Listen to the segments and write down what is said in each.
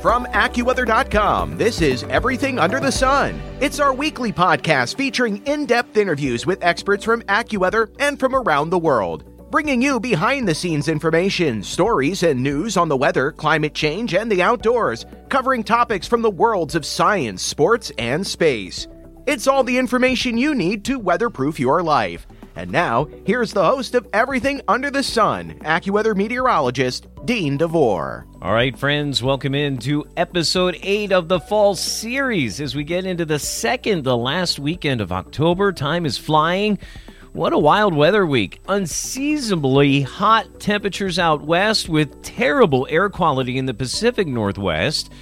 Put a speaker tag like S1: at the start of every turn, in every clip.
S1: From AccuWeather.com, this is Everything Under the Sun. It's our weekly podcast featuring in depth interviews with experts from AccuWeather and from around the world, bringing you behind the scenes information, stories, and news on the weather, climate change, and the outdoors, covering topics from the worlds of science, sports, and space. It's all the information you need to weatherproof your life. And now, here's the host of Everything Under the Sun, AccuWeather meteorologist Dean DeVore.
S2: All right, friends, welcome into episode 8 of the fall series as we get into the second, the last weekend of October. Time is flying. What a wild weather week. Unseasonably hot temperatures out west with terrible air quality in the Pacific Northwest.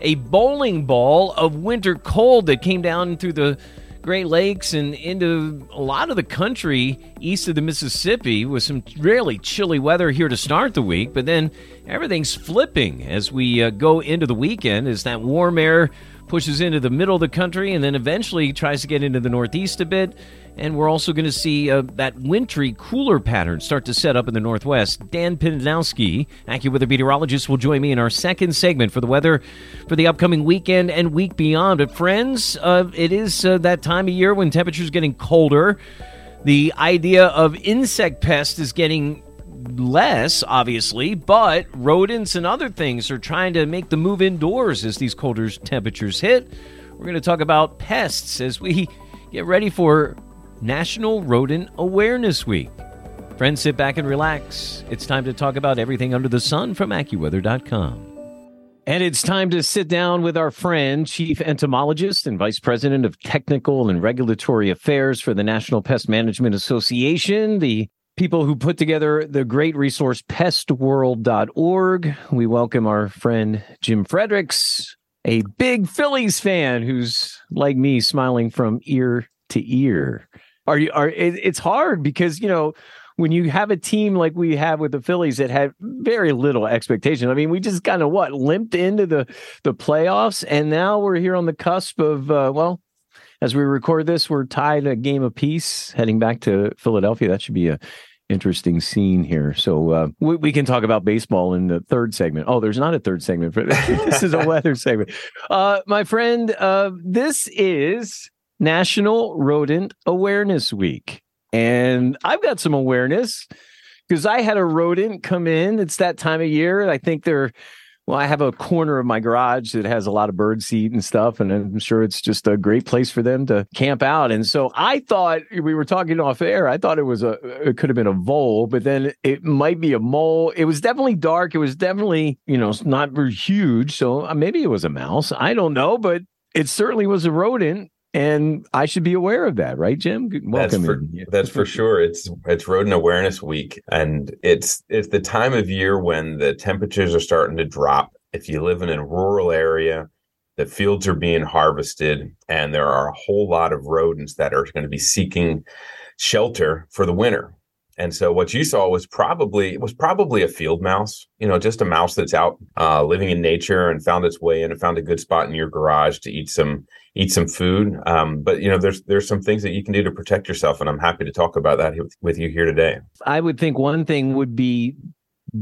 S2: A bowling ball of winter cold that came down through the Great Lakes and into a lot of the country east of the Mississippi with some really chilly weather here to start the week. But then everything's flipping as we uh, go into the weekend as that warm air pushes into the middle of the country and then eventually tries to get into the northeast a bit. And we're also going to see uh, that wintry, cooler pattern start to set up in the northwest. Dan Pydynowski, AccuWeather meteorologist, will join me in our second segment for the weather for the upcoming weekend and week beyond. But, friends, uh, it is uh, that time of year when temperatures getting colder. The idea of insect pest is getting less, obviously, but rodents and other things are trying to make the move indoors as these colder temperatures hit. We're going to talk about pests as we get ready for National Rodent Awareness Week. Friends, sit back and relax. It's time to talk about everything under the sun from AccuWeather.com. And it's time to sit down with our friend, Chief Entomologist and Vice President of Technical and Regulatory Affairs for the National Pest Management Association, the people who put together the great resource pestworld.org. We welcome our friend Jim Fredericks, a big Phillies fan who's like me, smiling from ear to ear. Are you are it, it's hard because you know when you have a team like we have with the Phillies that had very little expectation. I mean, we just kind of what limped into the the playoffs, and now we're here on the cusp of uh, well, as we record this, we're tied a game apiece, heading back to Philadelphia. That should be a interesting scene here. So uh, we, we, can talk about baseball in the third segment. Oh, there's not a third segment, but this is a weather segment. Uh, my friend, uh, this is National Rodent Awareness Week. And I've got some awareness because I had a rodent come in. It's that time of year. I think they're well, I have a corner of my garage that has a lot of bird seed and stuff, and I'm sure it's just a great place for them to camp out. And so I thought we were talking off air. I thought it was a it could have been a vole, but then it might be a mole. It was definitely dark. It was definitely you know not very huge. So uh, maybe it was a mouse. I don't know, but it certainly was a rodent and I should be aware of that, right, Jim? Welcome.
S3: That's for, that's for sure. It's it's Rodent Awareness Week, and it's it's the time of year when the temperatures are starting to drop. If you live in a rural area, the fields are being harvested, and there are a whole lot of rodents that are going to be seeking shelter for the winter. And so what you saw was probably it was probably a field mouse, you know, just a mouse that's out uh, living in nature and found its way in and found a good spot in your garage to eat some eat some food. Um, but you know, there's there's some things that you can do to protect yourself, and I'm happy to talk about that with, with you here today.
S2: I would think one thing would be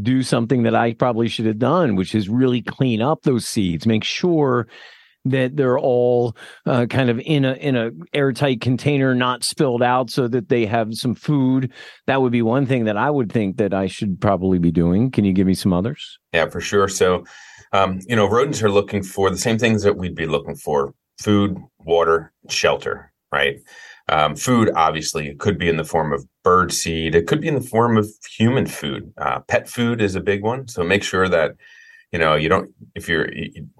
S2: do something that I probably should have done, which is really clean up those seeds, make sure that they're all uh, kind of in a in a airtight container, not spilled out, so that they have some food. That would be one thing that I would think that I should probably be doing. Can you give me some others?
S3: Yeah, for sure. So, um, you know, rodents are looking for the same things that we'd be looking for: food, water, shelter. Right. Um, food, obviously, it could be in the form of bird seed. It could be in the form of human food. Uh, pet food is a big one. So make sure that you know you don't if you're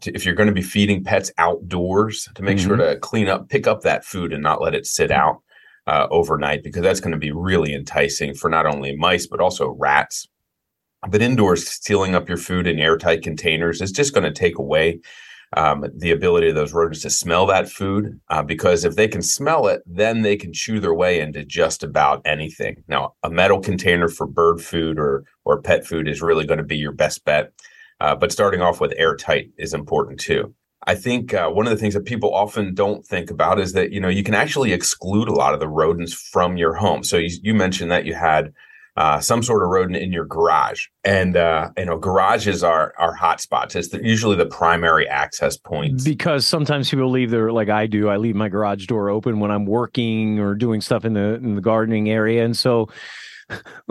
S3: if you're going to be feeding pets outdoors to make mm-hmm. sure to clean up pick up that food and not let it sit out uh, overnight because that's going to be really enticing for not only mice but also rats But indoors, sealing up your food in airtight containers is just going to take away um, the ability of those rodents to smell that food uh, because if they can smell it, then they can chew their way into just about anything. Now, a metal container for bird food or or pet food is really going to be your best bet, uh, but starting off with airtight is important too. I think uh, one of the things that people often don't think about is that you know you can actually exclude a lot of the rodents from your home. So you, you mentioned that you had uh, some sort of rodent in your garage. And uh, you know, garages are are hot spots. It's the, usually the primary access point
S2: because sometimes people leave their like I do. I leave my garage door open when I'm working or doing stuff in the in the gardening area, and so.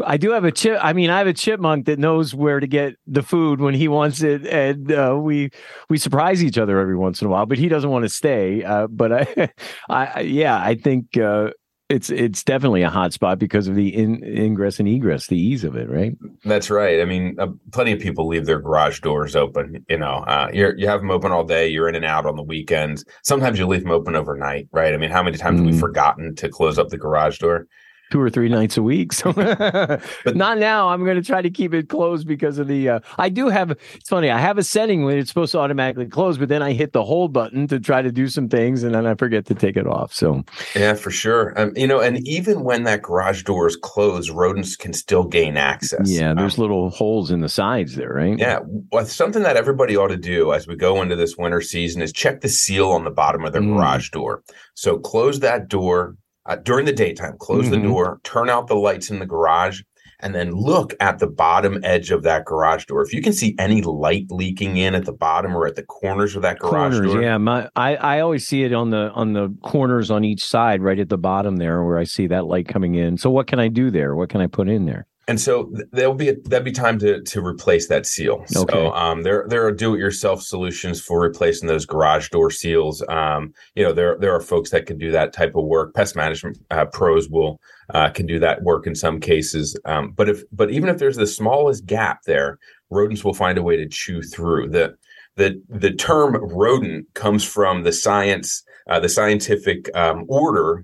S2: I do have a chip. I mean, I have a chipmunk that knows where to get the food when he wants it, and uh, we we surprise each other every once in a while. But he doesn't want to stay. Uh, but I, I, yeah, I think uh, it's it's definitely a hot spot because of the in, ingress and egress, the ease of it, right?
S3: That's right. I mean, uh, plenty of people leave their garage doors open. You know, uh, you you have them open all day. You're in and out on the weekends. Sometimes you leave them open overnight, right? I mean, how many times mm. have we mm. forgotten to close up the garage door?
S2: Two or three nights a week. So, but not now. I'm going to try to keep it closed because of the. Uh, I do have. It's funny. I have a setting when it's supposed to automatically close, but then I hit the hold button to try to do some things, and then I forget to take it off. So,
S3: yeah, for sure. Um, you know, and even when that garage door is closed, rodents can still gain access.
S2: Yeah, there's um, little holes in the sides there, right?
S3: Yeah, well, something that everybody ought to do as we go into this winter season is check the seal on the bottom of their mm. garage door. So close that door uh, during the daytime, close mm-hmm. the door, turn out the lights in the garage, and then look at the bottom edge of that garage door. If you can see any light leaking in at the bottom or at the corners of that garage
S2: corners,
S3: door,
S2: yeah, my I, I always see it on the on the corners on each side, right at the bottom there, where I see that light coming in. So what can I do there? What can I put in there?
S3: And so there'll be a, that'd be time to to replace that seal. Okay. So um, there there are do-it-yourself solutions for replacing those garage door seals. Um, you know there there are folks that can do that type of work. Pest management uh, pros will uh, can do that work in some cases. Um, but if but even if there's the smallest gap there, rodents will find a way to chew through the the the term rodent comes from the science uh, the scientific um, order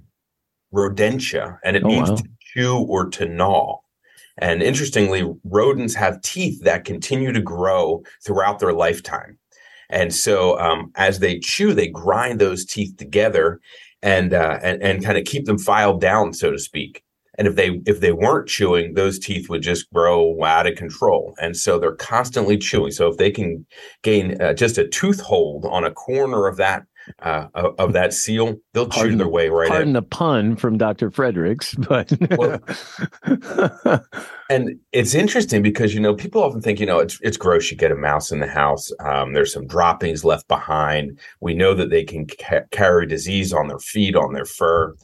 S3: rodentia, and it oh, means wow. to chew or to gnaw. And interestingly, rodents have teeth that continue to grow throughout their lifetime. And so, um, as they chew, they grind those teeth together and uh, and, and kind of keep them filed down, so to speak. And if they if they weren't chewing, those teeth would just grow out of control. And so they're constantly chewing. So if they can gain uh, just a tooth hold on a corner of that uh, of, of, that seal, they'll pardon, chew their way right
S2: pardon
S3: in.
S2: the pun from Dr. Fredericks, but well,
S3: and it's interesting because you know people often think you know it's it's gross. You get a mouse in the house. Um, there's some droppings left behind. We know that they can ca- carry disease on their feet, on their fur.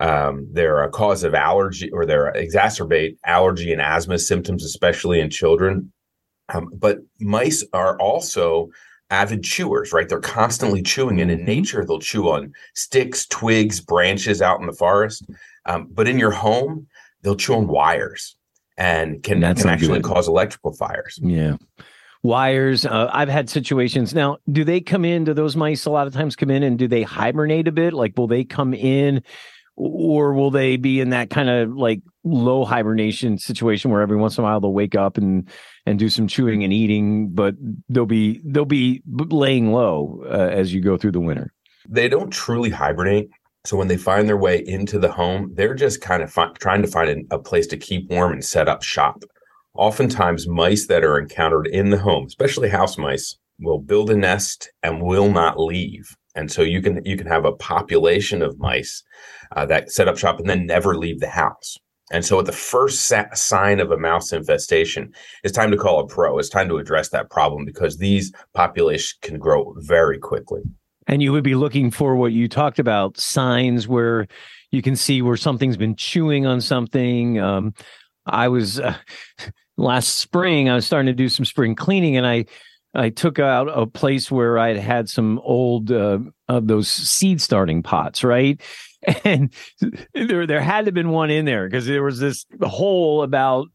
S3: Um, they're a cause of allergy, or they're exacerbate allergy and asthma symptoms, especially in children. Um, but mice are also avid chewers, right? They're constantly chewing, and in mm-hmm. nature, they'll chew on sticks, twigs, branches out in the forest. Um, but in your home, they'll chew on wires and can, can actually good. cause electrical fires.
S2: Yeah. Wires. Uh, I've had situations. Now, do they come in? Do those mice a lot of times come in and do they hibernate a bit? Like, will they come in or will they be in that kind of like low hibernation situation where every once in a while they'll wake up and and do some chewing and eating, but they'll be they'll be laying low uh, as you go through the winter.
S3: They don't truly hibernate. So when they find their way into the home, they're just kind of fi- trying to find a, place to keep warm and set up shop. Oftentimes, mice that are encountered in the home, especially house mice, will build a nest and will not leave. And so you can you can have a population of mice uh, that set up shop and then never leave the house. And so, at the first sa- sign of a mouse infestation, it's time to call a pro. It's time to address that problem because these populations can grow very quickly.
S2: And you would be looking for what you talked about signs where you can see where something's been chewing on something. Um, I was uh, last spring, I was starting to do some spring cleaning and I I took out a place where I had had some old uh, of those seed starting pots, right? And there there had to have been one in there because there was this hole about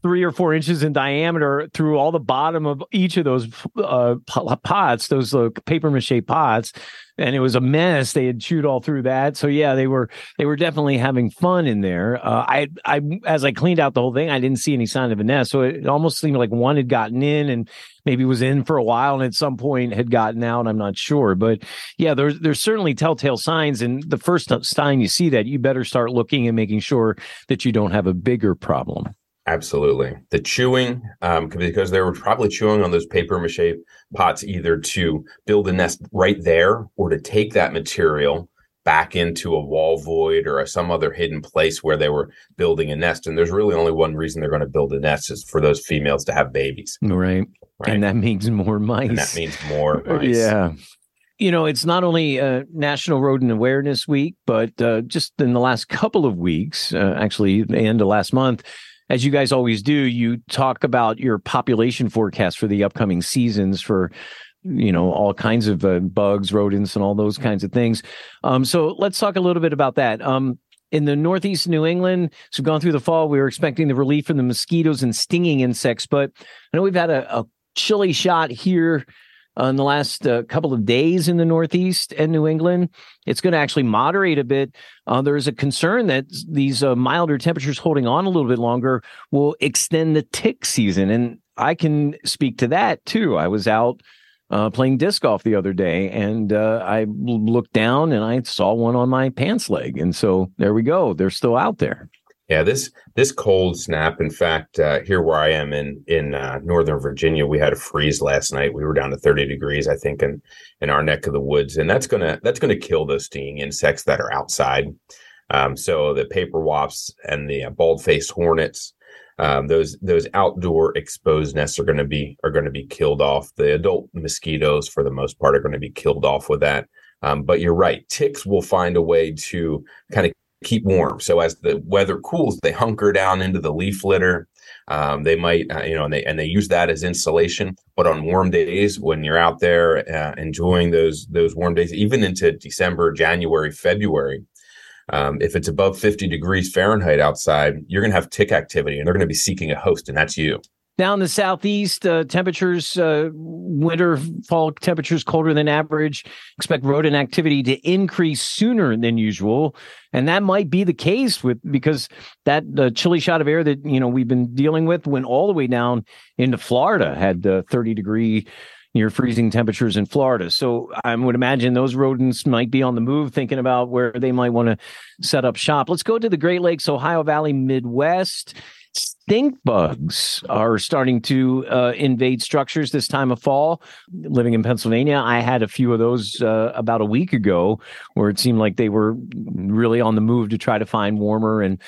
S2: three or four inches in diameter through all the bottom of each of those uh, pots, those uh, paper mache pots, and it was a mess. They had chewed all through that. So yeah, they were they were definitely having fun in there. Uh, I I as I cleaned out the whole thing, I didn't see any sign of a nest. So it almost seemed like one had gotten in and maybe was in for a while and at some point had gotten out. I'm not sure, but yeah, there's there's certainly telltale signs. And the first sign you see that, you better start looking and making sure that you don't have a bigger problem.
S3: Absolutely. The chewing, um, because they were probably chewing on those paper mache pots either to build a nest right there or to take that material back into a wall void or a, some other hidden place where they were building a nest. And there's really only one reason they're going to build a nest is for those females to have babies.
S2: Right. right? And that means more mice.
S3: And that means more mice.
S2: Yeah. You know, it's not only uh, National Rodent Awareness Week, but uh, just in the last couple of weeks, uh, actually, the end of last month, as you guys always do, you talk about your population forecast for the upcoming seasons for you know all kinds of uh, bugs, rodents, and all those kinds of things. Um, so let's talk a little bit about that. Um, in the northeast New England, so gone through the fall, we were expecting the relief from the mosquitoes and stinging insects, but I know we've had a, a chilly shot here uh, in the last uh, couple of days in the Northeast and New England. It's going to actually moderate a bit. Uh, there's a concern that these uh, milder temperatures holding on a little bit longer will extend the tick season. And I can speak to that too. I was out uh, playing disc golf the other day and uh, I looked down and I saw one on my pants leg. And so there we go. They're still out there.
S3: Yeah, this this cold snap. In fact, uh, here where I am in in uh, Northern Virginia, we had a freeze last night. We were down to 30 degrees, I think, in in our neck of the woods, and that's gonna that's gonna kill those stinging insects that are outside. Um, so the paper wasps and the uh, bald faced hornets, um, those those outdoor exposed nests are going to be are going to be killed off. The adult mosquitoes, for the most part, are going to be killed off with that. Um, but you're right, ticks will find a way to kind of keep warm. So as the weather cools, they hunker down into the leaf litter. Um, they might, uh, you know, and they and they use that as insulation. But on warm days, when you're out there uh, enjoying those those warm days, even into December, January, February, um, if it's above 50 degrees Fahrenheit outside, you're going to have tick activity, and they're going to be seeking a host, and that's you.
S2: Down the southeast, uh, temperatures, uh, winter, fall temperatures colder than average. Expect rodent activity to increase sooner than usual, and that might be the case with because that uh, chilly shot of air that you know we've been dealing with went all the way down into Florida, had uh, 30 degree near freezing temperatures in Florida. So I would imagine those rodents might be on the move, thinking about where they might want to set up shop. Let's go to the Great Lakes, Ohio Valley, Midwest stink bugs are starting to uh, invade structures this time of fall. Living in Pennsylvania, I had a few of those uh, about a week ago where it seemed like they were really on the move to try to find warmer and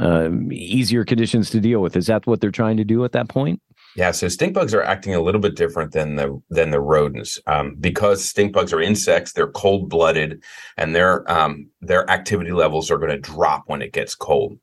S2: uh, easier conditions to deal with. Is that what they're trying to do at that point?
S3: Yeah, so stink bugs are acting a little bit different than the than the rodents um, because stink bugs are insects. They're cold blooded, and their um, their activity levels are going to drop when it gets cold.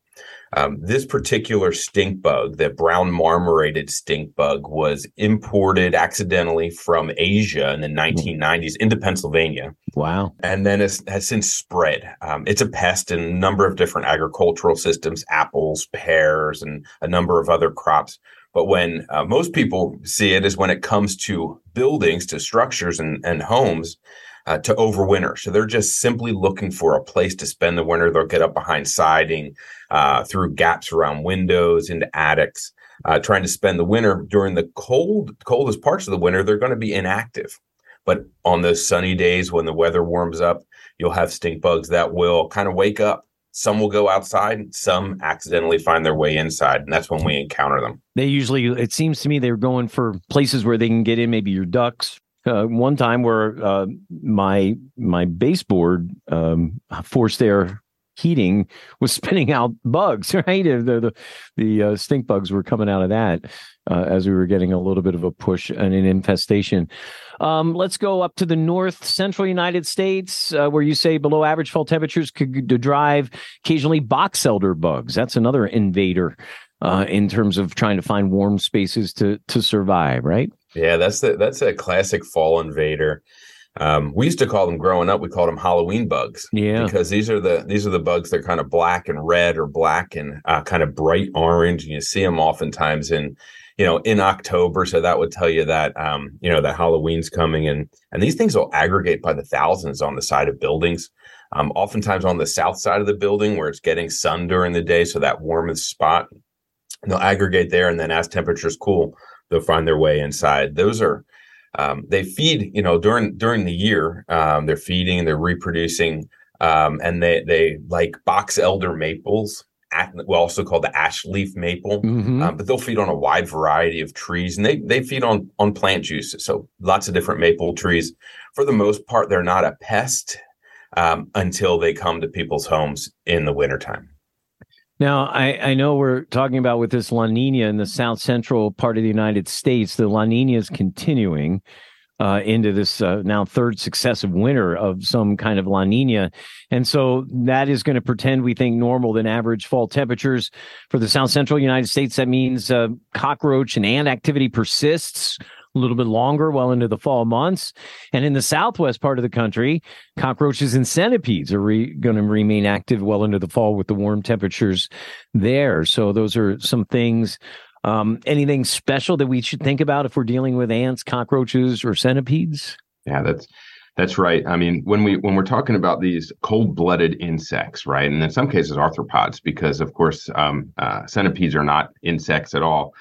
S3: Um, this particular stink bug, the brown marmorated stink bug, was imported accidentally from Asia in the 1990s into Pennsylvania.
S2: Wow.
S3: And then it has since spread. Um, it's a pest in a number of different agricultural systems, apples, pears, and a number of other crops. But when uh, most people see it is when it comes to buildings, to structures and, and homes, uh, to overwinter. So they're just simply looking for a place to spend the winter. They'll get up behind siding, uh, through gaps around windows, into attics, uh, trying to spend the winter. During the cold, coldest parts of the winter, they're going to be inactive. But on those sunny days when the weather warms up, you'll have stink bugs that will kind of wake up. Some will go outside, some accidentally find their way inside, and that's when we encounter them.
S2: They usually, it seems to me, they're going for places where they can get in, maybe your ducts, uh, one time where uh, my my baseboard um, forced air heating was spinning out bugs, right? The the, the uh, stink bugs were coming out of that uh, as we were getting a little bit of a push and an infestation. Um, let's go up to the north central United States, uh, where you say below average fall temperatures could drive occasionally box elder bugs. That's another invader uh, in terms of trying to find warm spaces to to survive, right?
S3: Yeah, that's the that's a classic fall invader.
S4: Um, we used to call them growing up. We called them Halloween bugs.
S2: Yeah,
S4: because these are the these are the bugs. They're kind of black and red, or black and uh, kind of bright orange. And you see them oftentimes in you know in October. So that would tell you that um, you know that Halloween's coming, and and these things will aggregate by the thousands on the side of buildings. Um, oftentimes on the south side of the building where it's getting sun during the day, so that warmest spot, they'll aggregate there, and then as temperatures cool, they'll find their way inside. Those are um, they feed you know during during the year um, they're feeding they're reproducing um, and they they like box elder maples we also call the ash leaf maple mm-hmm. Um, but they'll feed on a wide variety of trees and they they feed on on plant juices so lots of different maple trees for the most part they're not a pest um, until they come to people's homes in the wintertime
S2: now, I, I know we're talking about with this La Nina in the south central part of the United States. The La Nina is continuing uh, into this uh, now third successive winter of some kind of La Nina. And so that is going to pretend we think normal than average fall temperatures for the south central United States. That means uh, cockroach and ant activity persists a little bit longer well into the fall months. And in the southwest part of the country, cockroaches and centipedes are re- going to remain active well into the fall with the warm temperatures there. So those are some things. Um, anything special that we should think about if we're dealing with ants, cockroaches, or centipedes?
S3: Yeah, that's that's right. I mean, when we when we're talking about these cold-blooded insects, right, and in some cases arthropods, because of course um, uh, centipedes are not insects at all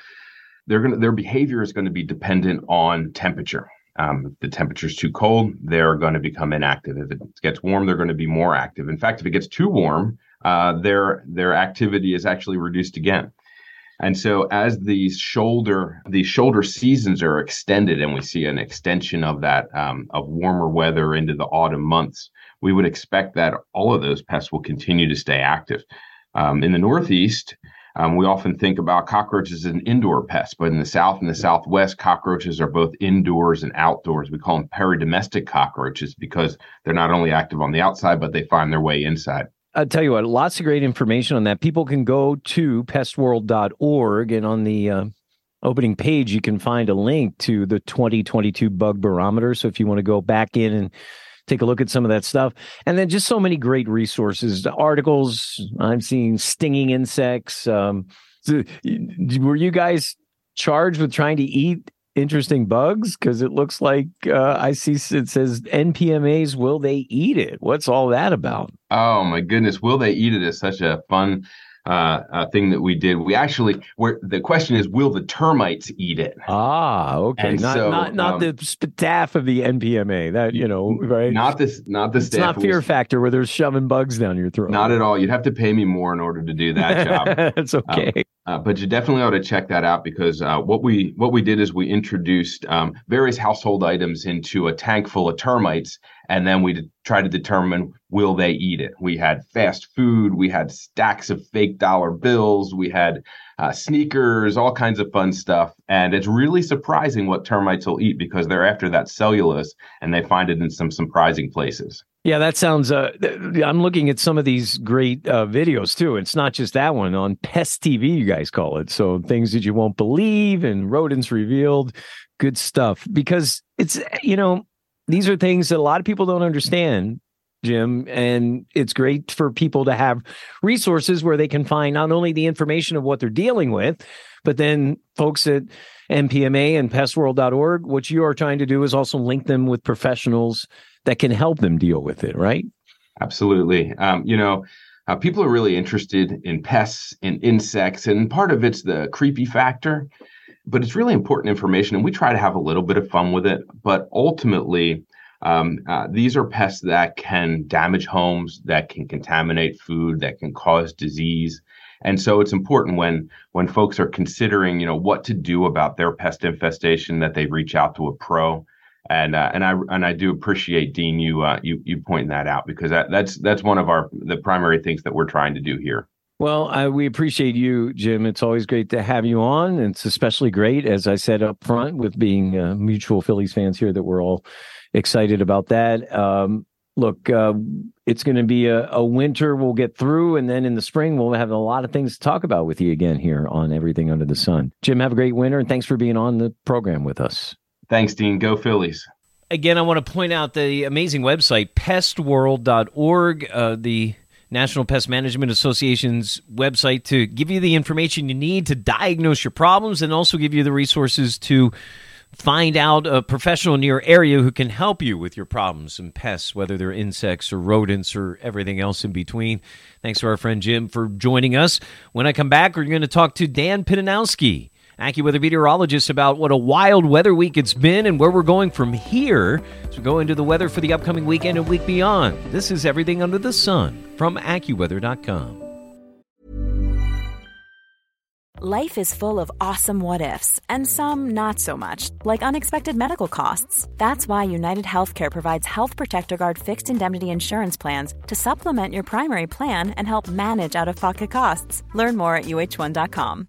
S3: they're going their behavior is going to be dependent on temperature. Um, if the temperature is too cold, they're going to become inactive. If it gets warm, they're going to be more active. In fact, if it gets too warm, uh, their their activity is actually reduced again. And so, as these shoulder these shoulder seasons are extended, and we see an extension of that um, of warmer weather into the autumn months, we would expect that all of those pests will continue to stay active. Um, in the Northeast, um, we often think about cockroaches as an indoor pest, but in the South and the Southwest, cockroaches are both indoors and outdoors. We call them peridomestic cockroaches because they're not only active on the outside, but they find their way inside.
S2: I'll tell you what, lots of great information on that. People can go to pestworld.org and on the uh, opening page, you can find a link to the 2022 bug barometer. So if you want to go back in and take a look at some of that stuff. And then just so many great resources, articles. I'm seeing stinging insects. Um, were you guys charged with trying to eat interesting bugs? Because it looks like uh, I see it says NPMAs. Will they eat it? What's all that about?
S3: Oh my goodness! Will they eat it? Is such a fun uh, uh, thing that we did. We actually, where the question is, will the termites eat it?
S2: Ah, okay. And not so, not not um, the staff of the NPMA. That you know, right?
S3: Not this, not the
S2: it's
S3: staff.
S2: Not Fear was, Factor where they're shoving bugs down your throat.
S3: Not at all. You'd have to pay me more in order to do that job.
S2: That's okay.
S3: Um, uh, but you definitely ought to check that out because uh, what we what we did is we introduced um, various household items into a tank full of termites, and then we try to determine will they eat it. We had fast food, we had stacks of fake dollar bills, we had uh, sneakers, all kinds of fun stuff, and it's really surprising what termites will eat because they're after that cellulose and they find it in some surprising places.
S2: Yeah, that sounds. Uh, I'm looking at some of these great uh, videos too. It's not just that one on Pest TV, you guys call it. So things that you won't believe and rodents revealed, good stuff. Because it's you know these are things that a lot of people don't understand, Jim. And it's great for people to have resources where they can find not only the information of what they're dealing with, but then folks at NPMA and pestworld.org, what you are trying to do is also link them with professionals that can help them deal with it, right?
S3: Absolutely. Um, you know, uh, people are really interested in pests and insects, and part of it's the creepy factor but it's really important information and we try to have a little bit of fun with it. But ultimately um, uh, these are pests that can damage homes that can contaminate food that can cause disease. And so it's important when when folks are considering you know what to do about their pest infestation that they reach out to a pro. And uh, and I and I do appreciate Dean you uh, you you pointing that out because that, that's that's one of our the primary things that we're trying to do here.
S2: Well, I, we appreciate you, Jim. It's always great to have you on. It's especially great, as I said up front, with being uh, mutual Phillies fans here, that we're all excited about that. Um, look, uh, it's going to be a, a, winter we'll get through, and then in the spring we'll have a lot of things to talk about with you again here on Everything Under the Sun. Jim, have a great winter, and thanks for being on the program with us.
S3: Thanks, Dean. Go Phillies.
S2: Again, I want to point out the amazing website, pestworld.org, uh, the National Pest Management Association's website, to give you the information you need to diagnose your problems and also give you the resources to find out a professional in your area who can help you with your problems and pests, whether they're insects or rodents or everything else in between. Thanks to our friend Jim for joining us. When I come back, we're going to talk to Dan Pydynowski, AccuWeather meteorologist, about what a wild weather week it's been and where we're going from here we go into the weather for the upcoming weekend and week beyond. This is Everything Under the Sun from AccuWeather.com.
S5: Life is full of awesome what ifs, and some not so much, like unexpected medical costs. That's why United Healthcare provides Health Protector Guard fixed indemnity insurance plans to supplement your primary plan and help manage out of pocket costs. Learn more at uh1.com.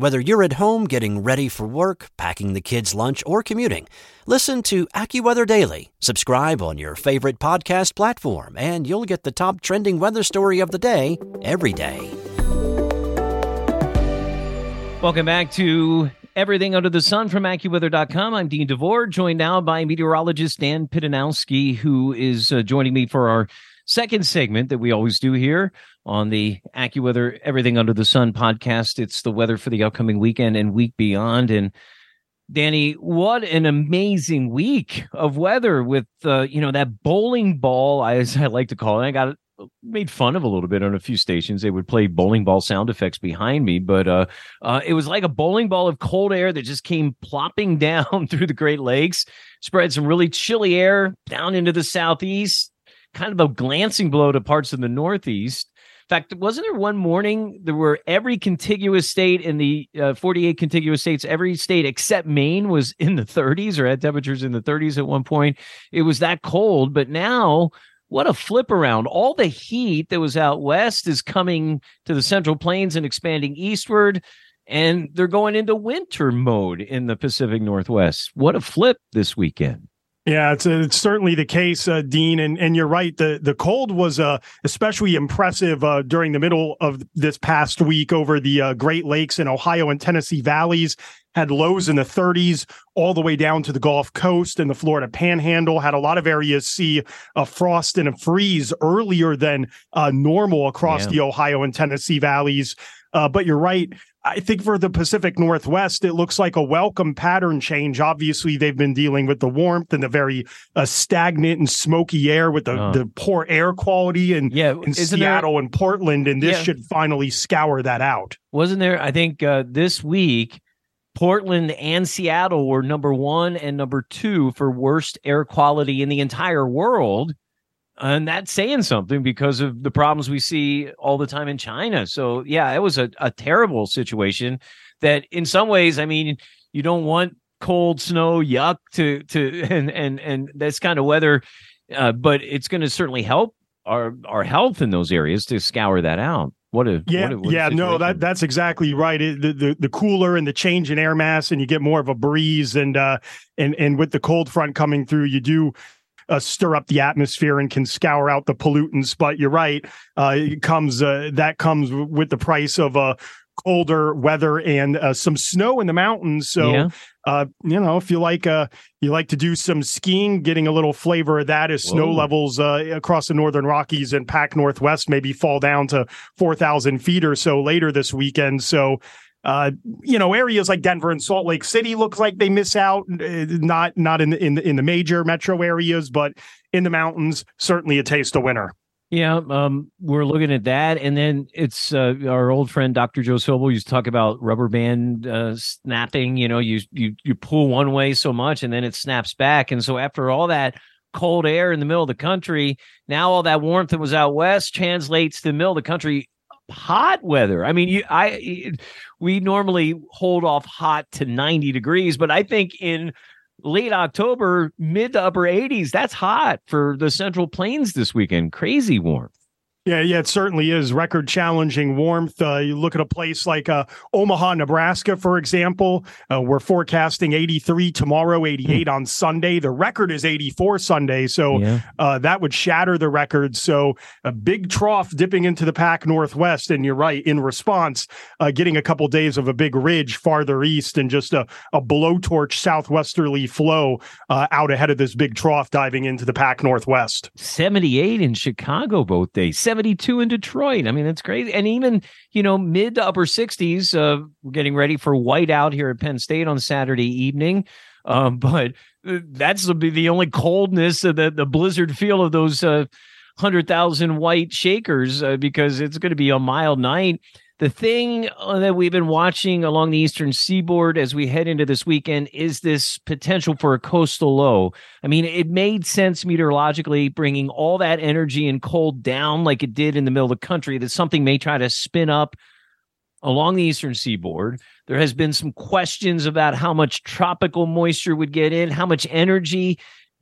S6: Whether you're at home getting ready for work, packing the kids' lunch, or commuting, listen to AccuWeather Daily. Subscribe on your favorite podcast platform, and you'll get the top trending weather story of the day every day.
S2: Welcome back to Everything Under the Sun from AccuWeather.com. I'm Dean DeVore, joined now by meteorologist Dan Pydynowski, who is uh, joining me for our second segment that we always do here on the AccuWeather Everything Under the Sun podcast. It's the weather for the upcoming weekend and week beyond. And Danny, what an amazing week of weather with uh, you know that bowling ball, as I like to call it. I got made fun of a little bit on a few stations. They would play bowling ball sound effects behind me, but uh, uh, it was like a bowling ball of cold air that just came plopping down through the Great Lakes, spread some really chilly air down into the southeast, kind of a glancing blow to parts of the northeast. In fact, wasn't there one morning there were every contiguous state in the uh, 48 contiguous states, every state except Maine was in the 30s or had temperatures in the 30s at one point. It was that cold, but now what a flip around. All the heat that was out west is coming to the central plains and expanding eastward and they're going into winter mode in the Pacific Northwest. What a flip this weekend.
S7: Yeah, it's, it's certainly the case, uh, Dean, and and you're right. the The cold was uh, especially impressive uh, during the middle of this past week over the uh, Great Lakes and Ohio and Tennessee valleys. Had lows in the 30s all the way down to the Gulf Coast and the Florida Panhandle. Had a lot of areas see a frost and a freeze earlier than uh, normal across yeah. the Ohio and Tennessee valleys. Uh, but you're right. I think for the Pacific Northwest, it looks like a welcome pattern change. Obviously, they've been dealing with the warmth and the very uh, stagnant and smoky air with the, uh, the poor air quality in, yeah, in Seattle there, and Portland. And this yeah. should finally scour that out.
S2: Wasn't there? I think uh, this week, Portland and Seattle were number one and number two for worst air quality in the entire world and that's saying something because of the problems we see all the time in China. So yeah, it was a, a terrible situation that in some ways, I mean, you don't want cold snow, yuck to to and and and this kind of weather, uh, but it's going to certainly help our our health in those areas to scour that out. What a
S7: yeah
S2: what a, what
S7: yeah
S2: a
S7: no that that's exactly right. It, the, the the cooler and the change in air mass, and you get more of a breeze, and uh and and with the cold front coming through, you do uh, stir up the atmosphere and can scour out the pollutants. But you're right, uh, it comes uh, that comes with the price of a uh, colder weather and uh, some snow in the mountains. So, yeah. uh, you know, if you like, uh, you like to do some skiing, getting a little flavor of that as Whoa. snow levels uh, across the northern Rockies and Pac Northwest maybe fall down to four thousand feet or so later this weekend. So, uh, you know, areas like Denver and Salt Lake City looks like they miss out. Uh, not not in the, in the, in the major metro areas, but in the mountains, certainly a taste of winter.
S2: Yeah, um, we're looking at that, and then it's uh, our old friend Dr. Joe Sobel used to talk about rubber band uh, snapping. You know, you you you pull one way so much, and then it snaps back, and so after all that cold air in the middle of the country, now all that warmth that was out west translates to the middle of the country hot weather. I mean, you, I we normally hold off hot to 90 degrees, but I think in late October, mid to upper 80s, that's hot for the Central Plains this weekend. Crazy warm.
S7: Yeah, yeah, it certainly is record challenging warmth. Uh, you look at a place like uh, Omaha, Nebraska, for example. Uh, we're forecasting 83 tomorrow, 88 mm. on Sunday. The record is 84 Sunday, so yeah. Uh, that would shatter the record. So a big trough dipping into the Pac Northwest, and you're right. In response, uh, getting a couple days of a big ridge farther east and just a, a blowtorch southwesterly flow uh, out ahead of this big trough diving into the Pac Northwest.
S2: 78 in Chicago both days. 72 in Detroit. I mean, that's crazy. And even, you know, mid to upper 60s, uh, we're getting ready for whiteout here at Penn State on Saturday evening. Um, but uh, that's the, the only coldness of the, the blizzard feel of those uh, 100,000 white shakers uh, because it's going to be a mild night. The thing uh, that we've been watching along the eastern seaboard as we head into this weekend is this potential for a coastal low. I mean, it made sense meteorologically bringing all that energy and cold down like it did in the middle of the country that something may try to spin up along the eastern seaboard. There has been some questions about how much tropical moisture would get in, how much energy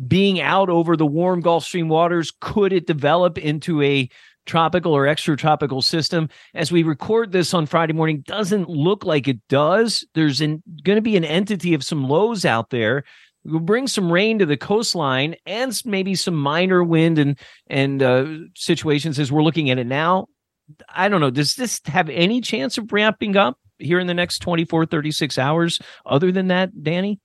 S2: being out over the warm Gulf Stream waters could it develop into a tropical or extratropical system. As we record this on Friday morning, doesn't look like it does. There's going to be an entity of some lows out there. We'll bring some rain to the coastline and maybe some minor wind and and uh, situations as we're looking at it now. I don't know. Does this have any chance of ramping up here in the next 24, 36 hours? Other than that, Danny?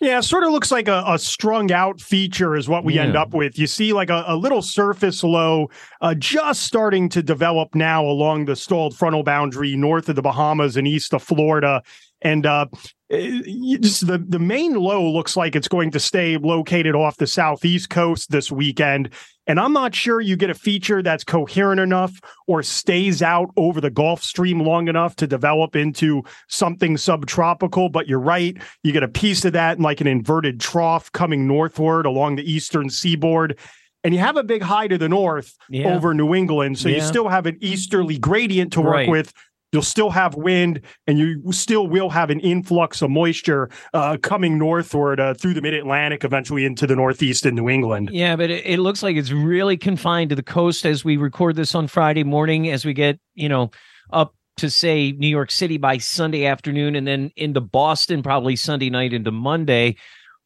S7: Yeah, sort of looks like a, a, strung out feature is what we yeah. end up with. You see like a, a little surface low uh, just starting to develop now along the stalled frontal boundary north of the Bahamas and east of Florida. And uh, the, the main low looks like it's going to stay located off the southeast coast this weekend. And I'm not sure you get a feature that's coherent enough or stays out over the Gulf Stream long enough to develop into something subtropical. But you're right. You get a piece of that in like an inverted trough coming northward along the eastern seaboard. And you have a big high to the north yeah. over New England. So yeah. you still have an easterly gradient to work right. with You'll still have wind, and you still will have an influx of moisture uh, coming northward uh, through the Mid Atlantic, eventually into the Northeast and New England.
S2: Yeah, but it, it looks like it's really confined to the coast as we record this on Friday morning. As we get, you know, up to say New York City by Sunday afternoon, and then into Boston probably Sunday night into Monday.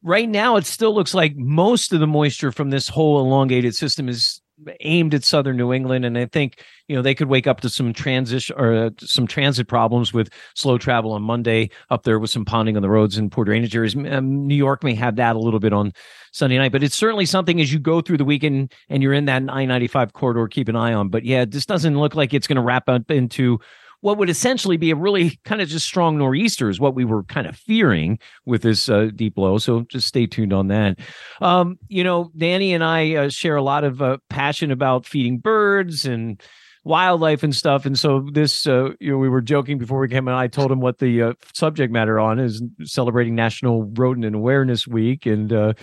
S2: Right now, it still looks like most of the moisture from this whole elongated system is aimed at southern New England, and I think you know they could wake up to some transition or uh, some transit problems with slow travel on Monday up there with some ponding on the roads and poor drainage areas. Um, New York may have that a little bit on Sunday night, but it's certainly something as you go through the weekend and you're in that I ninety five corridor, keep an eye on. But yeah, this doesn't look like it's going to wrap up into what would essentially be a really kind of just strong nor'easter is what we were kind of fearing with this uh, deep low. So just stay tuned on that. Um, you know, Danny and I uh, share a lot of uh, passion about feeding birds and wildlife and stuff. And so this, uh, you know, we were joking before we came and I told him what the uh, subject matter on is celebrating National Rodent Awareness Week. And, uh,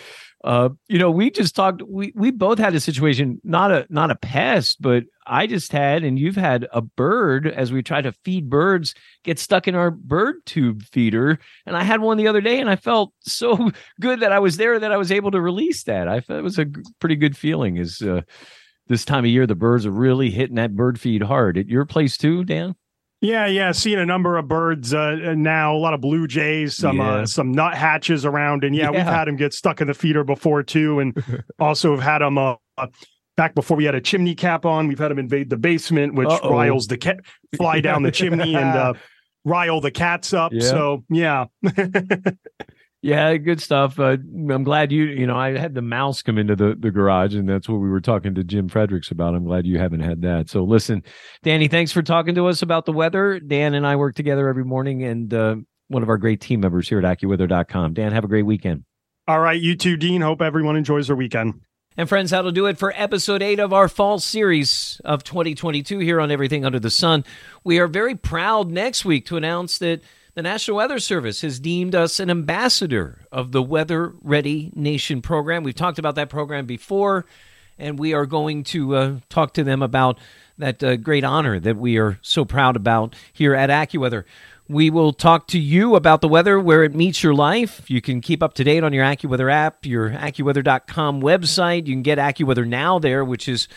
S2: uh, you know, we just talked. We we both had a situation, not a not a pest, but I just had, and you've had a bird as we try to feed birds get stuck in our bird tube feeder. And I had one the other day, and I felt so good that I was there that I was able to release that. I felt it was a pretty good feeling. Is uh, this time of year the birds are really hitting that bird feed hard at your place too, Dan?
S7: Yeah, yeah, seeing a number of birds uh, now, a lot of blue jays, some uh, yeah. uh, some nuthatches around, and yeah, yeah, we've had them get stuck in the feeder before too, and also have had them uh, back before we had a chimney cap on. We've had them invade the basement, which Uh-oh. riles the cat, fly down the chimney and uh, rile the cats up. Yeah. So yeah.
S2: Yeah, good stuff. Uh, I'm glad you, you know, I had the mouse come into the, the garage, and that's what we were talking to Jim Fredericks about. I'm glad you haven't had that. So, listen, Danny, thanks for talking to us about the weather. Dan and I work together every morning, and uh, one of our great team members here at AccuWeather.com. Dan, have a great weekend.
S7: All right, you too, Dean. Hope everyone enjoys their weekend.
S2: And friends, that'll do it for episode 8 of our fall series of 2022 here on Everything Under the Sun. We are very proud next week to announce that the National Weather Service has deemed us an ambassador of the Weather Ready Nation program. We've talked about that program before, and we are going to uh, talk to them about that uh, great honor that we are so proud about here at AccuWeather. We will talk to you about the weather where it meets your life. You can keep up to date on your AccuWeather app, your AccuWeather.com website. You can get AccuWeather Now there, which is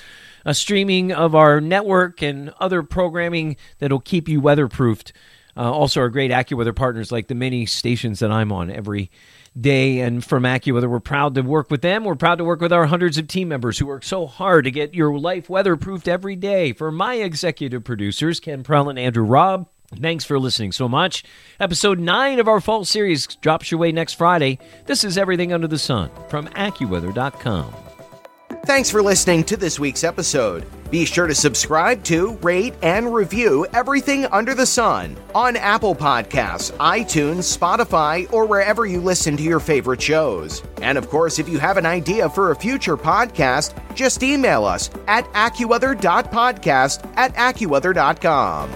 S2: a streaming of our network and other programming that'll keep you weatherproofed. Uh, also, our great AccuWeather partners like the many stations that I'm on every day. And from AccuWeather, we're proud to work with them. We're proud to work with our hundreds of team members who work so hard to get your life weatherproofed every day. For my executive producers, Ken Prell and Andrew Robb, Thanks for listening so much. Episode 9 of our fall series drops your way next Friday. This is Everything Under the Sun from AccuWeather.com.
S1: Thanks for listening to this week's episode. Be sure to subscribe to, rate, and review Everything Under the Sun on Apple Podcasts, iTunes, Spotify, or wherever you listen to your favorite shows. And of course, if you have an idea for a future podcast, just email us at AccuWeather.podcast at AccuWeather.com.